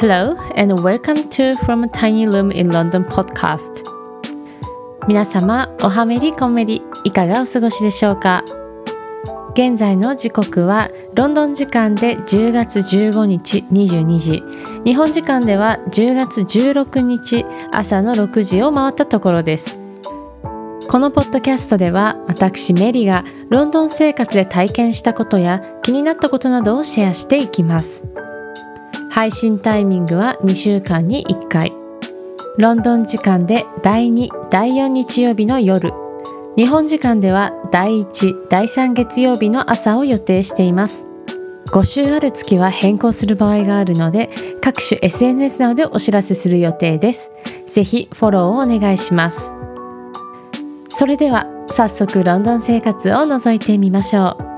Hello and welcome to From a Tiny Room in London podcast. 皆様おはめりこめりいかがお過ごしでしょうか？現在の時刻はロンドン時間で10月15日22時。日本時間では10月16日朝の6時を回ったところです。このポッドキャストでは私メリがロンドン生活で体験したことや気になったことなどをシェアしていきます。配信タイミングは2週間に1回。ロンドン時間で第2第4日曜日の夜。日本時間では第1第3月曜日の朝を予定しています。5週ある月は変更する場合があるので各種 SNS などでお知らせする予定です。ぜひフォローをお願いします。それでは早速ロンドン生活を覗いてみましょう。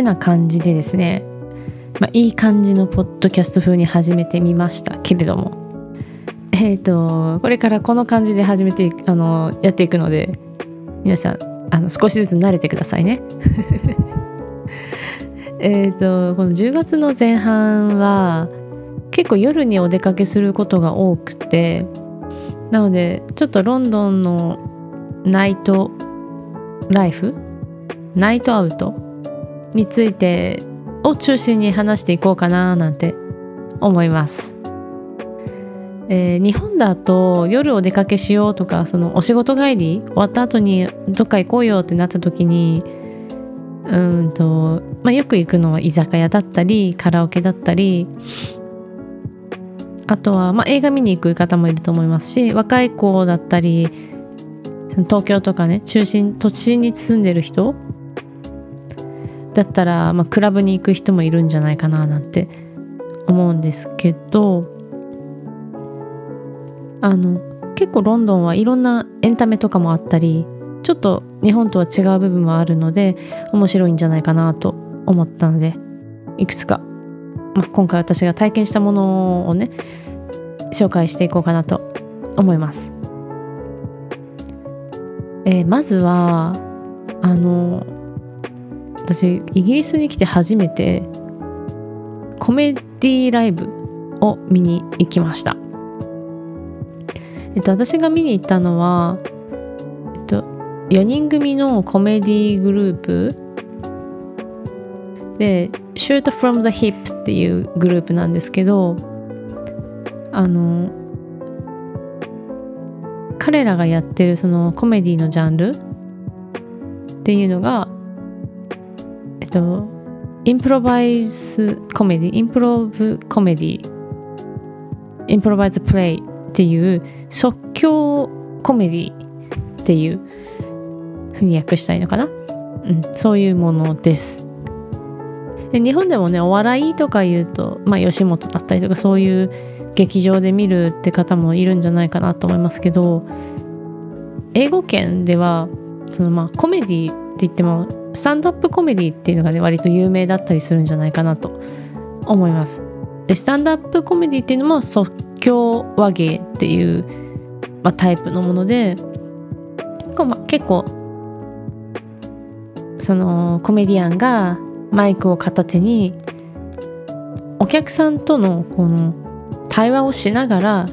てな感じでですね、まあ、いい感じのポッドキャスト風に始めてみましたけれども。えっ、ー、とこれからこの感じで始めてあのやっていくので皆さんあの少しずつ慣れてくださいね。えっとこの10月の前半は結構夜にお出かけすることが多くてなのでちょっとロンドンのナイトライフ night out についてを中心に話していこうかななんて思います。えー、日本だと夜お出かけしようとかそのお仕事帰り終わった後にどっか行こうよってなった時にうんと、まあ、よく行くのは居酒屋だったりカラオケだったりあとは、まあ、映画見に行く方もいると思いますし若い子だったりその東京とかね中心都心に住んでる人だったら、まあ、クラブに行く人もいるんじゃないかななんて思うんですけどあの結構ロンドンはいろんなエンタメとかもあったりちょっと日本とは違う部分もあるので面白いんじゃないかなと思ったのでいくつか、まあ、今回私が体験したものをね紹介していこうかなと思います。えー、まずはあの私イギリスに来て初めてコメディライブを見に行きました。えっと、私が見に行ったのは、えっと、4人組のコメディグループで「Shoot from the Hip」っていうグループなんですけどあの彼らがやってるそのコメディのジャンルっていうのがと improvised comedy improv comedy improvised play っていう即興コメディっていうふうに訳したいのかな、うん、そういうものです。で日本でもねお笑いとか言うと、まあ、吉本だったりとかそういう劇場で見るって方もいるんじゃないかなと思いますけど英語圏ではそのまあコメディって言ってもスタンドアップコメディっていうのがね割と有名だったりするんじゃないかなと思います。でスタンドアップコメディっていうのも即興和芸っていう、まあ、タイプのもので結構そのコメディアンがマイクを片手にお客さんとのこの対話をしながら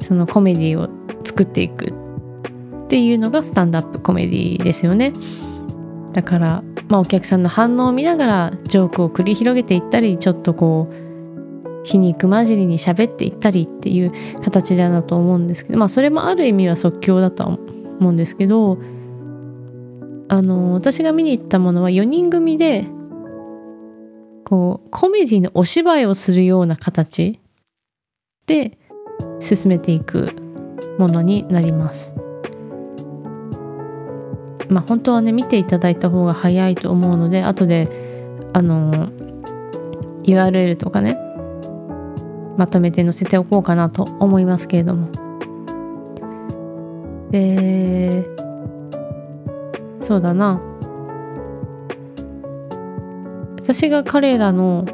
そのコメディを作っていくっていうのがスタンドアップコメディですよね。だから、まあ、お客さんの反応を見ながらジョークを繰り広げていったりちょっとこう皮肉交じりに喋っていったりっていう形だなと思うんですけどまあそれもある意味は即興だと思うんですけどあの私が見に行ったものは4人組でこうコメディのお芝居をするような形で進めていくものになります。まあ本当はね見ていただいた方が早いと思うので後であの URL とかねまとめて載せておこうかなと思いますけれども。でそうだな。私が彼らの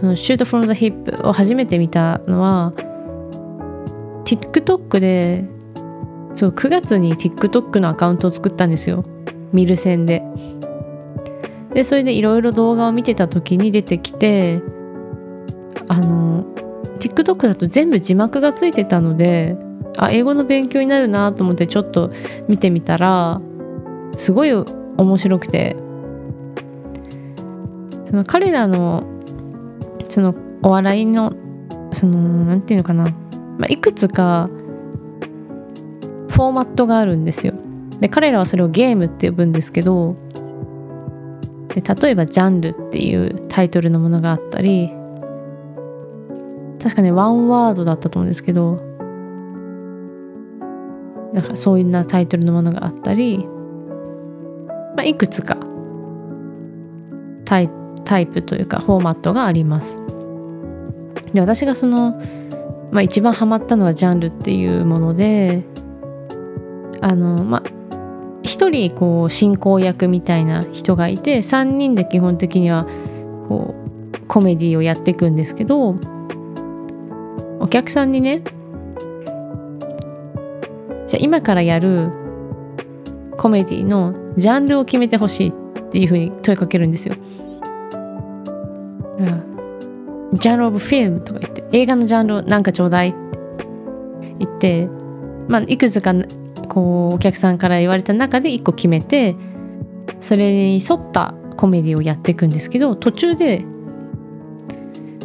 その「Shoot from the Hip」を初めて見たのは TikTok でそう9月に TikTok のアカウントを作ったんですよ。ミルセンで。でそれでいろいろ動画を見てた時に出てきてあの TikTok だと全部字幕がついてたのであ英語の勉強になるなと思ってちょっと見てみたらすごい面白くて。その彼らのそのお笑いのその何て言うのかな、まあ、いくつかフォーマットがあるんですよ。で彼らはそれをゲームって呼ぶんですけどで例えば「ジャンル」っていうタイトルのものがあったり確かねワンワードだったと思うんですけどなんかそういうなタイトルのものがあったり、まあ、いくつかタイタイプというかフォーマットがあります。で私がその、まあ、一番ハマったのはジャンルっていうものであのまあ一人こう進行役みたいな人がいて3人で基本的にはこうコメディをやっていくんですけどお客さんにねじゃ今からやるコメディのジャンルを決めてほしいっていうふうに問いかけるんですよ。ジャンルオブフィルムとか言って映画のジャンルなんかちょうだいって言ってまあいくつかこうお客さんから言われた中で1個決めてそれに沿ったコメディをやっていくんですけど途中で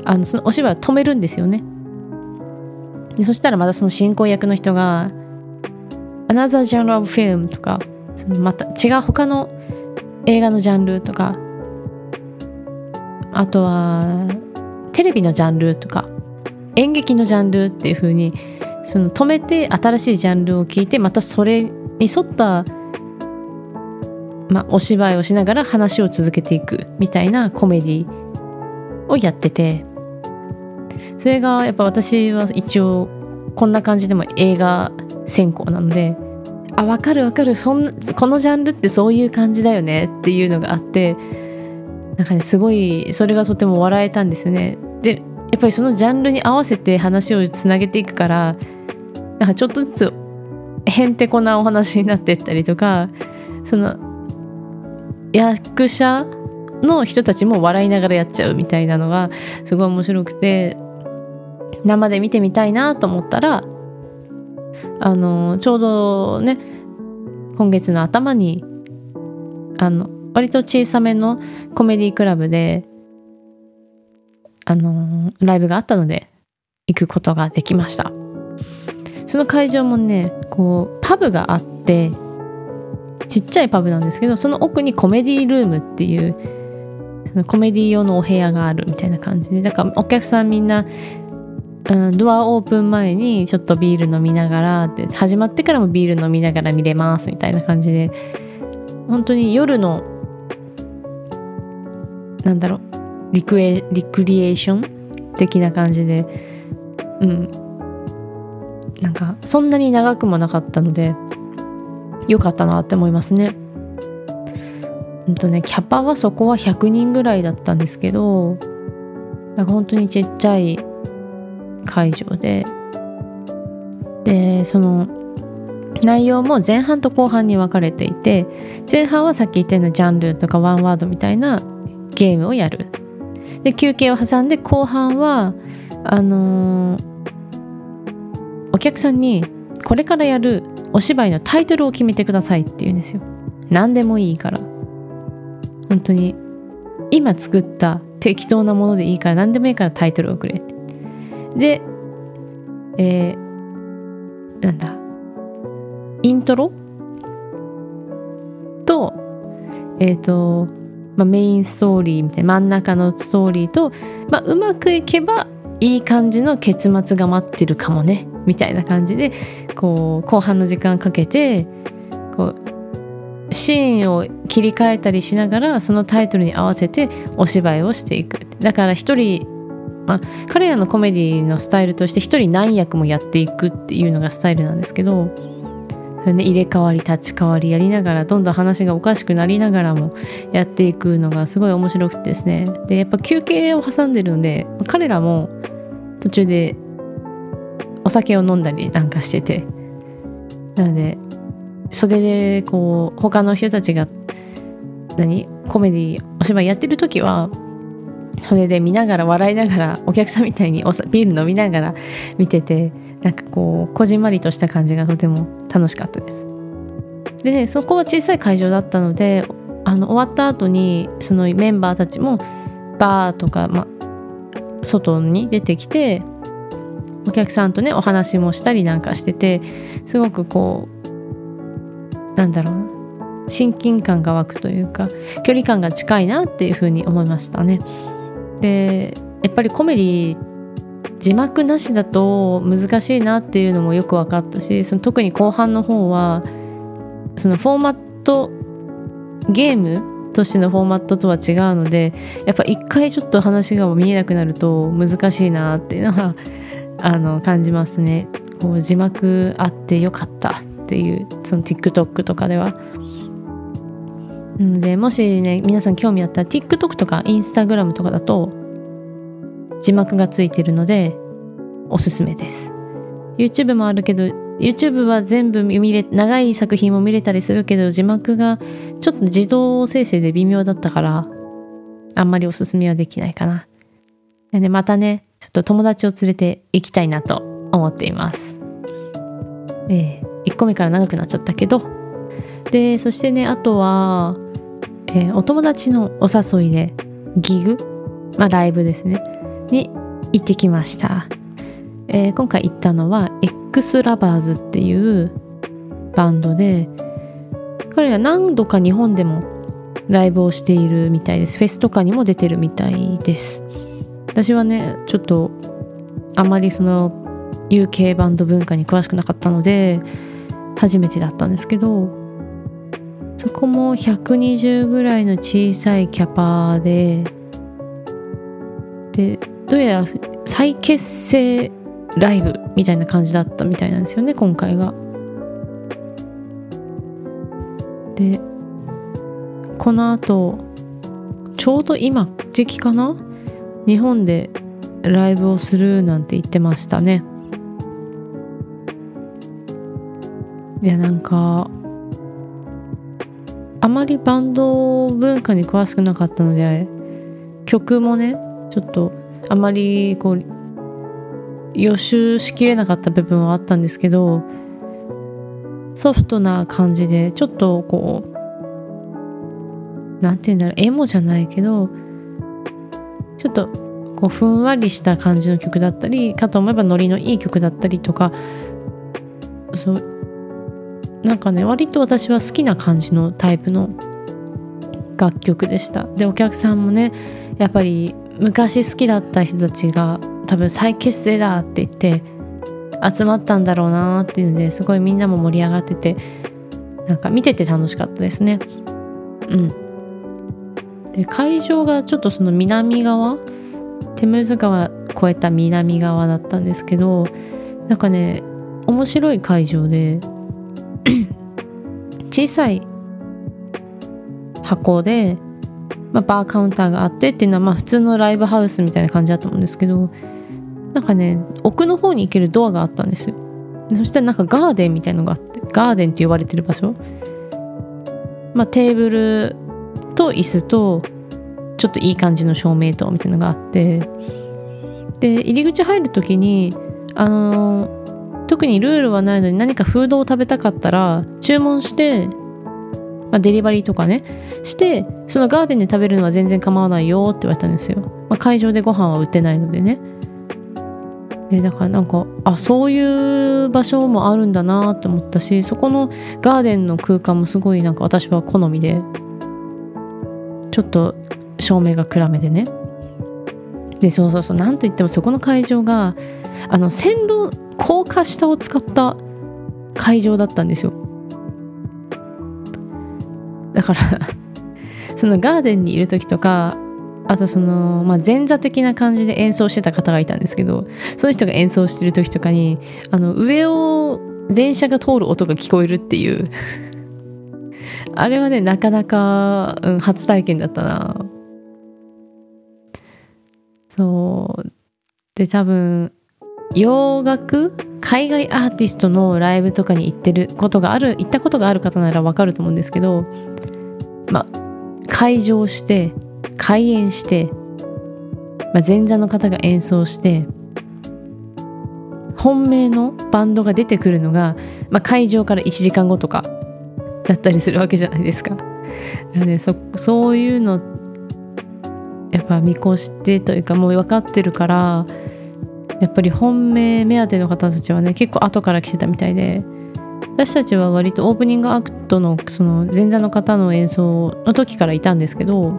あのそのお芝居を止めるんですよね。でそしたらまたその進行役の人が「Another genre of film」とかそのまた違う他の映画のジャンルとかあとはテレビのジャンルとか演劇のジャンルっていう風にその止めて新しいジャンルを聞いてまたそれに沿った、まあ、お芝居をしながら話を続けていくみたいなコメディをやってて。それがやっぱ私は一応こんな感じでも映画専攻なのであ分かる分かる。そんこのジャンルってそういう感じだよねっていうのがあって。なんかねすごいそれがとても笑えたんですよね。でやっぱりそのジャンルに合わせて話をつなげていくからなんかちょっとずつへんてこなお話になってったりとかその役者の人たちも笑いながらやっちゃうみたいなのがすごい面白くて生で見てみたいなと思ったらあのちょうどね今月の頭にあの割と小さめのコメディクラブであのライブがあったので行くことができました。その会場もねこうパブがあってちっちゃいパブなんですけどその奥にコメディールームっていうコメディ用のお部屋があるみたいな感じでだからお客さんみんなうん、ドアオープン前にちょっとビール飲みながらで始まってからもビール飲みながら見れますみたいな感じで本当に夜のなんだろうリクエリクリエーション的な感じでうん。なんかそんなに長くもなかったので良かったなって思いますね。うんとねキャパはそこは100人ぐらいだったんですけどなんか本当にちっちゃい会場ででその内容も前半と後半に分かれていて前半はさっき言ったようなジャンルとかワンワードみたいなゲームをやるで休憩を挟んで後半はあのー、客さんにこれからやるお芝居のタイトルを決めてくださいって言うんですよ。何でもいいから。本当に今作った適当なものでいいから何でもいいからタイトルをくれって。で、えー、なんだ、イントロ？と、えっ、ー、と、まあ、メインストーリーみたいな真ん中のストーリーと、まあ、うまくいけばいい感じの結末が待ってるかもね。みたいな感じでこう後半の時間かけてこうシーンを切り替えたりしながらそのタイトルに合わせてお芝居をしていく。だから一人まあ、彼らのコメディのスタイルとして一人何役もやっていくっていうのがスタイルなんですけどそれね入れ替わり立ち替わりやりながらどんどん話がおかしくなりながらもやっていくのがすごい面白くてですね。でやっぱ休憩を挟んでるので彼らも途中でお酒を飲んだりなんかしててなので袖でこう他の人たちが何コメディお芝居やってる時はそれで見ながら笑いながらお客さんみたいにビール飲みながら見ててなんかこうこじんまりとした感じがとても楽しかったです。でそこは小さい会場だったのであの終わった後にそのメンバーたちもバーとか、ま、外に出てきてお客さんとねお話もしたりなんかしててすごくこうなんだろう親近感が湧くというか距離感が近いなっていうふうに思いましたね。でやっぱりコメディ字幕なしだと難しいなっていうのもよく分かったしその特に後半の方はそのフォーマットゲームとしてのフォーマットとは違うのでやっぱ一回ちょっと話が見えなくなると難しいなっていうのはあの感じますね。こう字幕あってよかったっていうその TikTok とかでは。なのでもしね皆さん興味あったら TikTok とか Instagram とかだと字幕がついてるのでおすすめです YouTube もあるけど YouTube は全部見れ長い作品も見れたりするけど字幕がちょっと自動生成で微妙だったからあんまりおすすめはできないかなでねまたねちょっと友達を連れて行きたいなと思っています。で1個目から長くなっちゃったけど。でそしてねあとは、えー、お友達のお誘いでギグ？まあライブですね。に行ってきました、えー、今回行ったのは X ラバーズっていうバンドで彼ら何度か日本でもライブをしているみたいです。フェスとかにも出てるみたいです。私はねちょっとあまりその UK バンド文化に詳しくなかったので初めてだったんですけどそこも120ぐらいの小さいキャパででどうやら再結成ライブみたいな感じだったみたいなんですよね今回が。でこのあとちょうど今時期かな日本でライブをするなんて言ってましたね。いやなんかあまりバンド文化に詳しくなかったので曲もねちょっとあまりこう予習しきれなかった部分はあったんですけどソフトな感じでちょっとこう何て言うんだろうエモじゃないけどちょっとこうふんわりした感じの曲だったりかと思えばノリのいい曲だったりとかそうなんかね割と私は好きな感じのタイプの楽曲でした。でお客さんもねやっぱり昔好きだった人たちが多分再結成だって言って集まったんだろうなっていうのですごいみんなも盛り上がっててなんか見てて楽しかったですね。うん。で会場がちょっとその南側テムズ川越えた南側だったんですけどなんかね面白い会場で 小さい箱でまあ、バーカウンターがあってっていうのはまあ普通のライブハウスみたいな感じだと思うんですけどなんかね奥の方に行けるドアがあったんですよ。そしたらなんかガーデンみたいのがあってガーデンって呼ばれてる場所。まあテーブルと椅子とちょっといい感じの照明灯みたいなのがあってで入り口入る時にあの、特にルールはないのに何かフードを食べたかったら注文してまあ、デリバリーとかねしてそのガーデンで食べるのは全然構わないよって言われたんですよ、まあ、会場でご飯は売ってないのでね。でだからなんかあそういう場所もあるんだなって思ったしそこのガーデンの空間もすごいなんか私は好みで。ちょっと照明が暗めでね。でそうそうそう。なんといってもそこの会場があの線路高架下を使った会場だったんですよ。だから そのガーデンにいる時とかあとその、まあ、前座的な感じで演奏してた方がいたんですけどその人が演奏してる時とかにあの上を電車が通る音が聞こえるっていう。あれはねなかなか、うん、初体験だったな。そう。で多分洋楽？海外アーティストのライブとかに行ってることがある行ったことがある方ならわかると思うんですけどまあ会場して開演して、ま、前座の方が演奏して本命のバンドが出てくるのが、ま、会場から1時間後とかだったりするわけじゃないですか。でそそういうのやっぱ見越してというかもう分かってるからやっぱり本命目当ての方たちはね結構後から来てたみたいで私たちは割とオープニングアクトのその前座の方の演奏の時からいたんですけど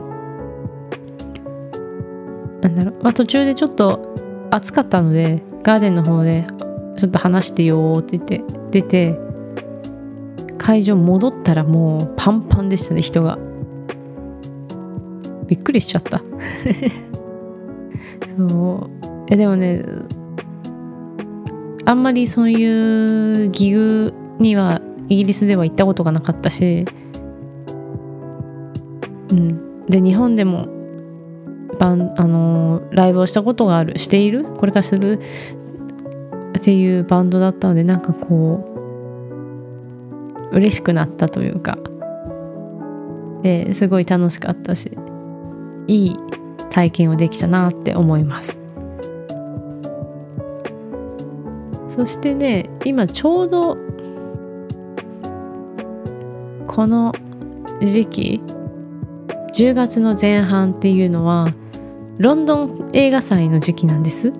なんだろう、まあ、途中でちょっと暑かったのでガーデンの方でちょっと話してよって言って出て会場戻ったらもうパンパンでしたね人が。びっくりしちゃった。そう。えでもねあんまりそういうギグにはイギリスでは行ったことがなかったしうん。で日本でもバンあの、ライブをしたことがあるしている？これからする？っていうバンドだったのでなんかこう嬉しくなったというか。ですごい楽しかったしいい体験をできたなって思います。そしてね今ちょうどこの時期10月の前半っていうのはロンドン映画祭の時期なんです。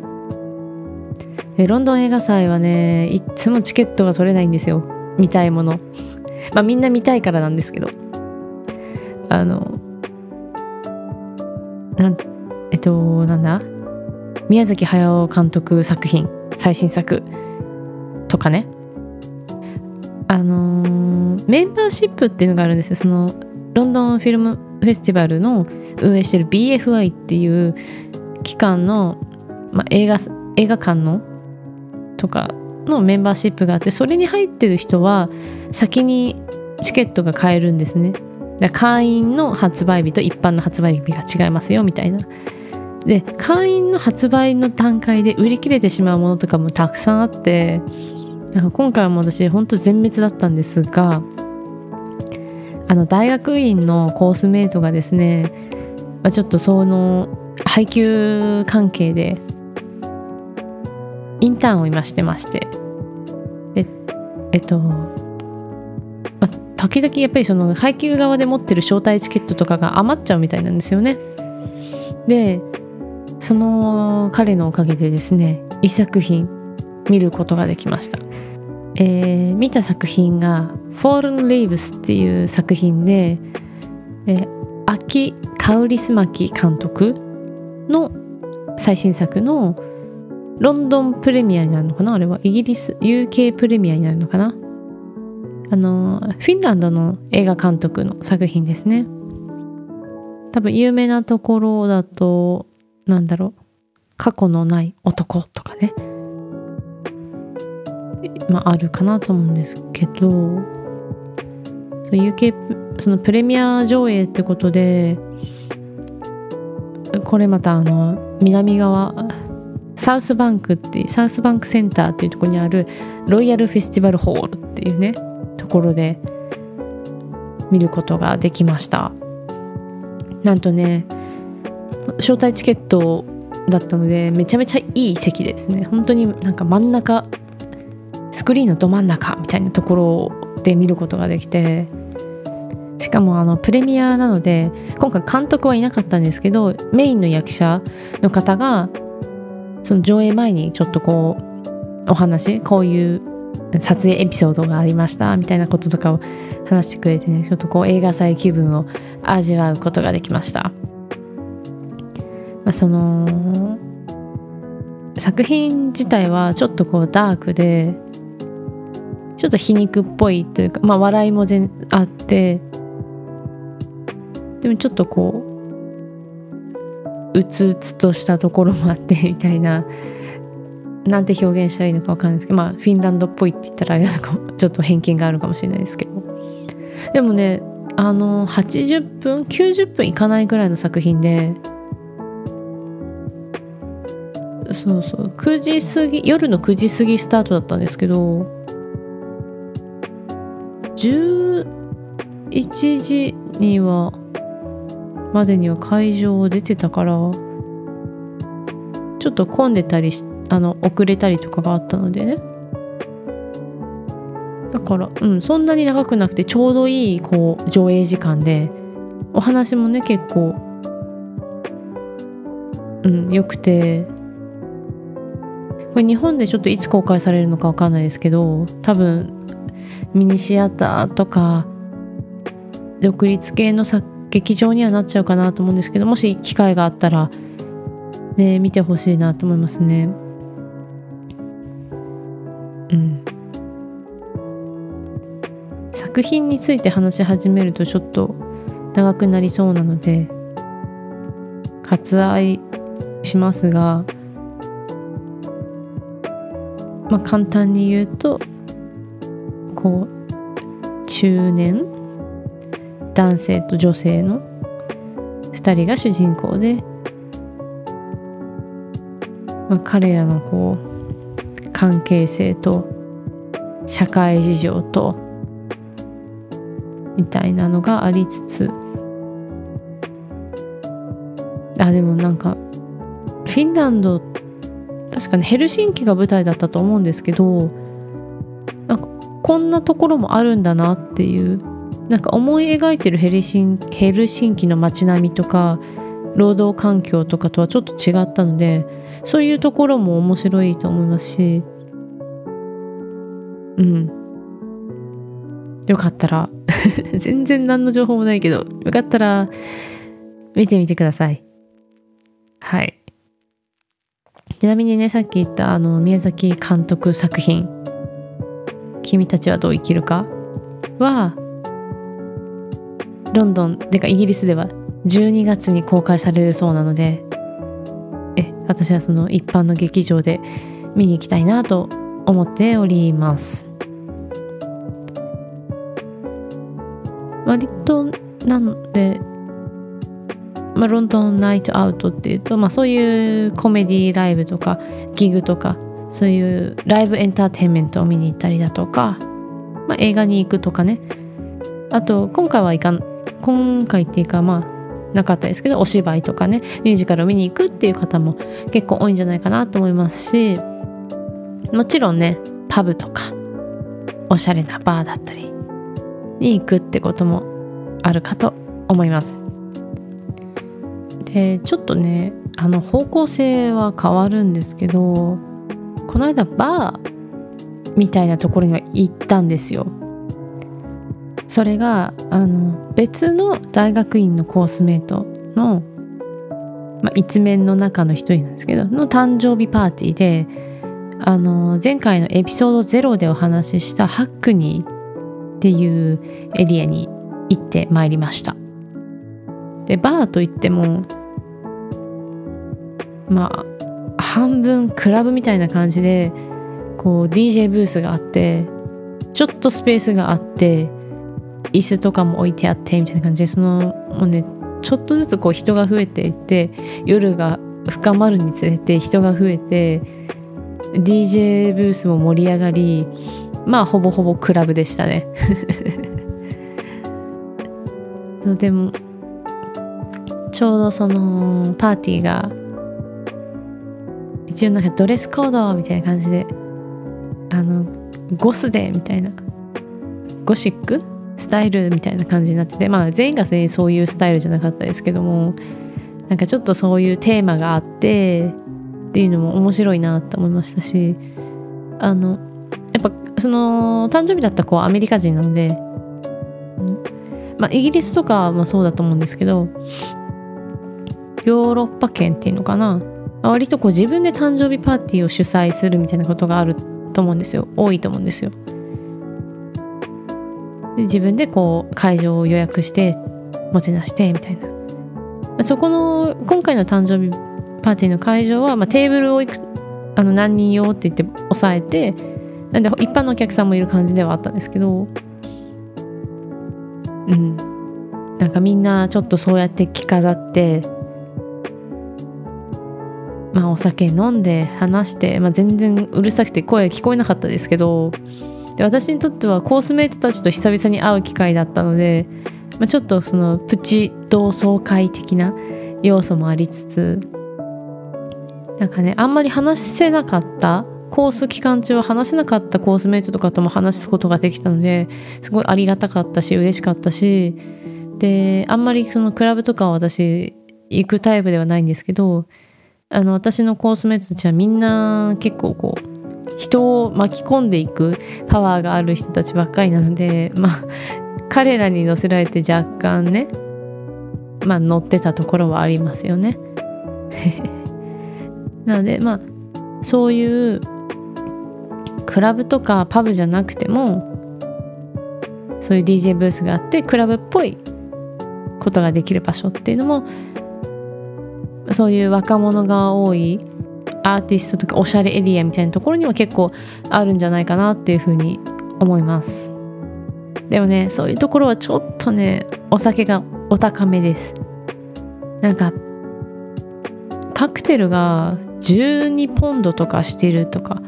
でロンドン映画祭はねいつもチケットが取れないんですよ。見たいもの。まあみんな見たいからなんですけど。あのなんえっとなんだ？宮崎駿監督作品。最新作とかね。あの、メンバーシップっていうのがあるんですよ。そのロンドンフィルムフェスティバルの運営してる BFI っていう機関の、まあ、映画映画館のとかのメンバーシップがあってそれに入ってる人は先にチケットが買えるんですね。会員の発売日と一般の発売日が違いますよみたいな。で会員の発売の段階で売り切れてしまうものとかもたくさんあってなんか今回も私本当全滅だったんですがあの大学院のコースメイトがですね、まあ、ちょっとその配給関係でインターンを今してまして。でえっと、ま、時々やっぱりその配給側で持ってる招待チケットとかが余っちゃうみたいなんですよね。でその彼のおかげでですね一作品見ることができました、えー、見た作品が「Fallen Leaves」っていう作品で、えー、秋カウリスマキ監督の最新作のロンドンプレミアになるのかな？あれは？イギリス？UK プレミアになるのかな？あのフィンランドの映画監督の作品ですね。多分有名なところだとなんだろう？過去のない男とかね。まああるかなと思うんですけど。そう UK そのプレミア上映ってことでこれまたあの南側サウスバンクっていうサウスバンクセンターっていうとこにあるロイヤルフェスティバルホールっていうねところで見ることができました。なんとね招待チケットだったのでめちゃめちゃいい席ですね。本当になんか真ん中スクリーンのど真ん中みたいなところで見ることができてしかもあのプレミアなので今回監督はいなかったんですけどメインの役者の方がその上映前にちょっとこうお話こういう撮影エピソードがありましたみたいなこととかを話してくれてねちょっとこう映画祭気分を味わうことができました。まあ、その作品自体はちょっとこうダークでちょっと皮肉っぽいというかまあ笑いも全あってでもちょっとこううつうつとしたところもあって みたいな。なんて表現したらいいのか分かんないですけどまあフィンランドっぽいって言ったらあれなんかちょっと偏見があるかもしれないですけど。でもねあの80分90分いかないぐらいの作品でそうそう9時過ぎ夜の9時過ぎスタートだったんですけど11時にはまでには会場を出てたからちょっと混んでたりしあの遅れたりとかがあったのでね。だからうんそんなに長くなくてちょうどいいこう上映時間でお話もね結構うんよくて。これ日本でちょっといつ公開されるのかわかんないですけど多分ミニシアターとか独立系の作劇場にはなっちゃうかなと思うんですけどもし機会があったらね見てほしいなと思いますね。うん。作品について話し始めるとちょっと長くなりそうなので割愛しますがまあ簡単に言うとこう中年男性と女性の2人が主人公で、まあ、彼らのこう関係性と社会事情とみたいなのがありつつあでもなんかフィンランド確かにヘルシンキが舞台だったと思うんですけどなんかこんなところもあるんだなっていうなんか思い描いてるヘルシンヘルシンキの街並みとか労働環境とかとはちょっと違ったのでそういうところも面白いと思いますし。うん。よかったら 全然何の情報もないけどよかったら見てみてください。はい。ちなみにねさっき言ったあの宮崎監督作品「君たちはどう生きるか」はロンドンてかイギリスでは12月に公開されるそうなのでえ私はその一般の劇場で見に行きたいなと思っております。割となのでまあ、ロンドンナイトアウトっていうと、まあ、そういうコメディライブとかギグとかそういうライブエンターテインメントを見に行ったりだとか、まあ、映画に行くとかね。あと今回はいかん今回っていうかまあなかったですけどお芝居とかねミュージカルを見に行くっていう方も結構多いんじゃないかなと思いますしもちろんねパブとかおしゃれなバーだったりに行くってこともあるかと思います。でちょっとねあの方向性は変わるんですけどこの間バーみたいなところには行ったんですよ。それがあの別の大学院のコースメートの、まあ、一面の中の一人なんですけどの誕生日パーティーであの前回のエピソード0でお話ししたハックニーっていうエリアに行ってまいりました。でバーといってもまあ半分クラブみたいな感じでこう DJ ブースがあってちょっとスペースがあって椅子とかも置いてあってみたいな感じでそのもうねちょっとずつこう人が増えていって夜が深まるにつれて人が増えて DJ ブースも盛り上がりまあほぼほぼクラブでしたね。でもちょうどそのパーティーが一応なんかドレスコードみたいな感じであのゴスでみたいなゴシックスタイルみたいな感じになっててまあ全員が全員そういうスタイルじゃなかったですけどもなんかちょっとそういうテーマがあってっていうのも面白いなと思いましたしあのやっぱその誕生日だった子はアメリカ人なのでまあイギリスとかもそうだと思うんですけどヨーロッパ圏っていうのかな割とこう自分で誕生日パーティーを主催するみたいなことがあると思うんですよ。多いと思うんですよ。で自分でこう会場を予約してもてなしてみたいな。そこの今回の誕生日パーティーの会場は、まあ、テーブルをいくあの何人用って言って抑えてなんで一般のお客さんもいる感じではあったんですけどうん。なんかみんなちょっとそうやって着飾ってまあお酒飲んで話して、まあ、全然うるさくて声聞こえなかったですけどで私にとってはコースメイトたちと久々に会う機会だったので、まあ、ちょっとそのプチ同窓会的な要素もありつつなんかねあんまり話せなかったコース期間中は話せなかったコースメイトとかとも話すことができたのですごいありがたかったし嬉しかったしであんまりそのクラブとかは私行くタイプではないんですけどあの私のコースメイトたちはみんな結構こう人を巻き込んでいくパワーがある人たちばっかりなのでまあ彼らに乗せられて若干ねまあ乗ってたところはありますよね。なのでまあそういうクラブとかパブじゃなくてもそういう DJ ブースがあってクラブっぽいことができる場所っていうのもそういう若者が多いアーティストとかおしゃれエリアみたいなところには結構あるんじゃないかなっていうふうに思います。でもねそういうところはちょっとねお酒がお高めです。なんかカクテルが12ポンドとかしてるとか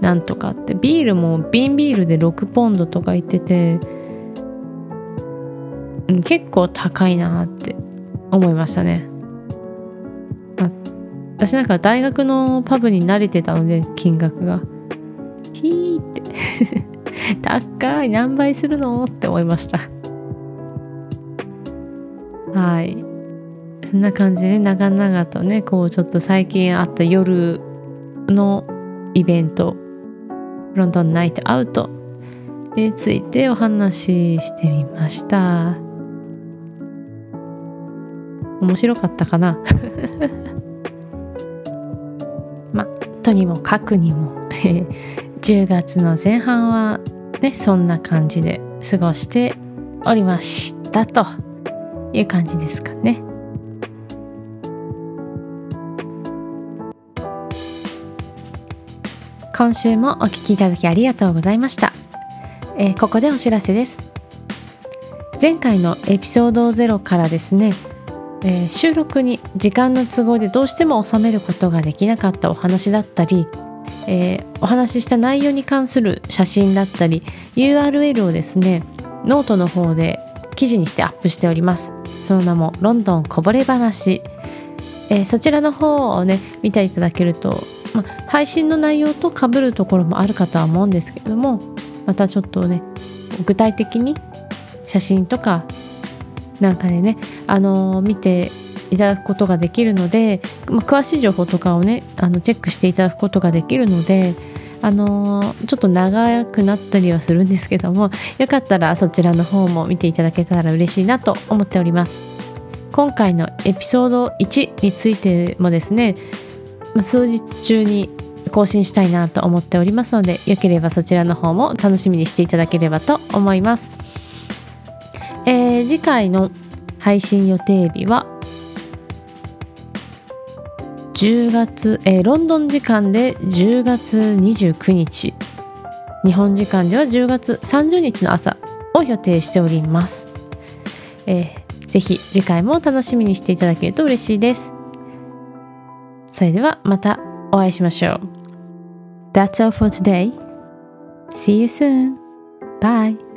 なんとかって。ビールも瓶ビールで6ポンドとか言ってて、結構高いなって思いましたね、私なんか大学のパブに慣れてたので金額が。ヒーって。高い。何倍するの？って思いました。はい。そんな感じで長々とねこうちょっと最近あった夜のイベント。フロンドンナイトアウト。についてお話ししてみました。面白かったかな？とにもかくにも。10月の前半はねそんな感じで過ごしておりましたという感じですかね。今週もお聞きいただきありがとうございました、えー、ここでお知らせです。前回のエピソード0からですね、えー、収録に時間の都合でどうしても収めることができなかったお話だったり、えー、お話しした内容に関する写真だったり URL をですねノートの方で記事にしてアップしております。その名もロンドンこぼれ話、えー、そちらの方をね見ていただけるとま、配信の内容とかぶるところもあるかとは思うんですけれどもまたちょっとね具体的に写真とかなんかでね、あのー、見ていただくことができるので、まあ、詳しい情報とかをねあのチェックしていただくことができるので、あのー、ちょっと長くなったりはするんですけどもよかったらそちらの方も見ていただけたら嬉しいなと思っております。今回のエピソード1についてもですね数日中に更新したいなと思っておりますのでよければそちらの方も楽しみにしていただければと思います、ー、次回の配信予定日は10月、えー、ロンドン時間で10月29日日本時間では10月30日の朝を予定しております、えー、ぜひ次回も楽しみにしていただけると嬉しいですそれではまたお会いしましょう。That's all for today. See you soon. Bye.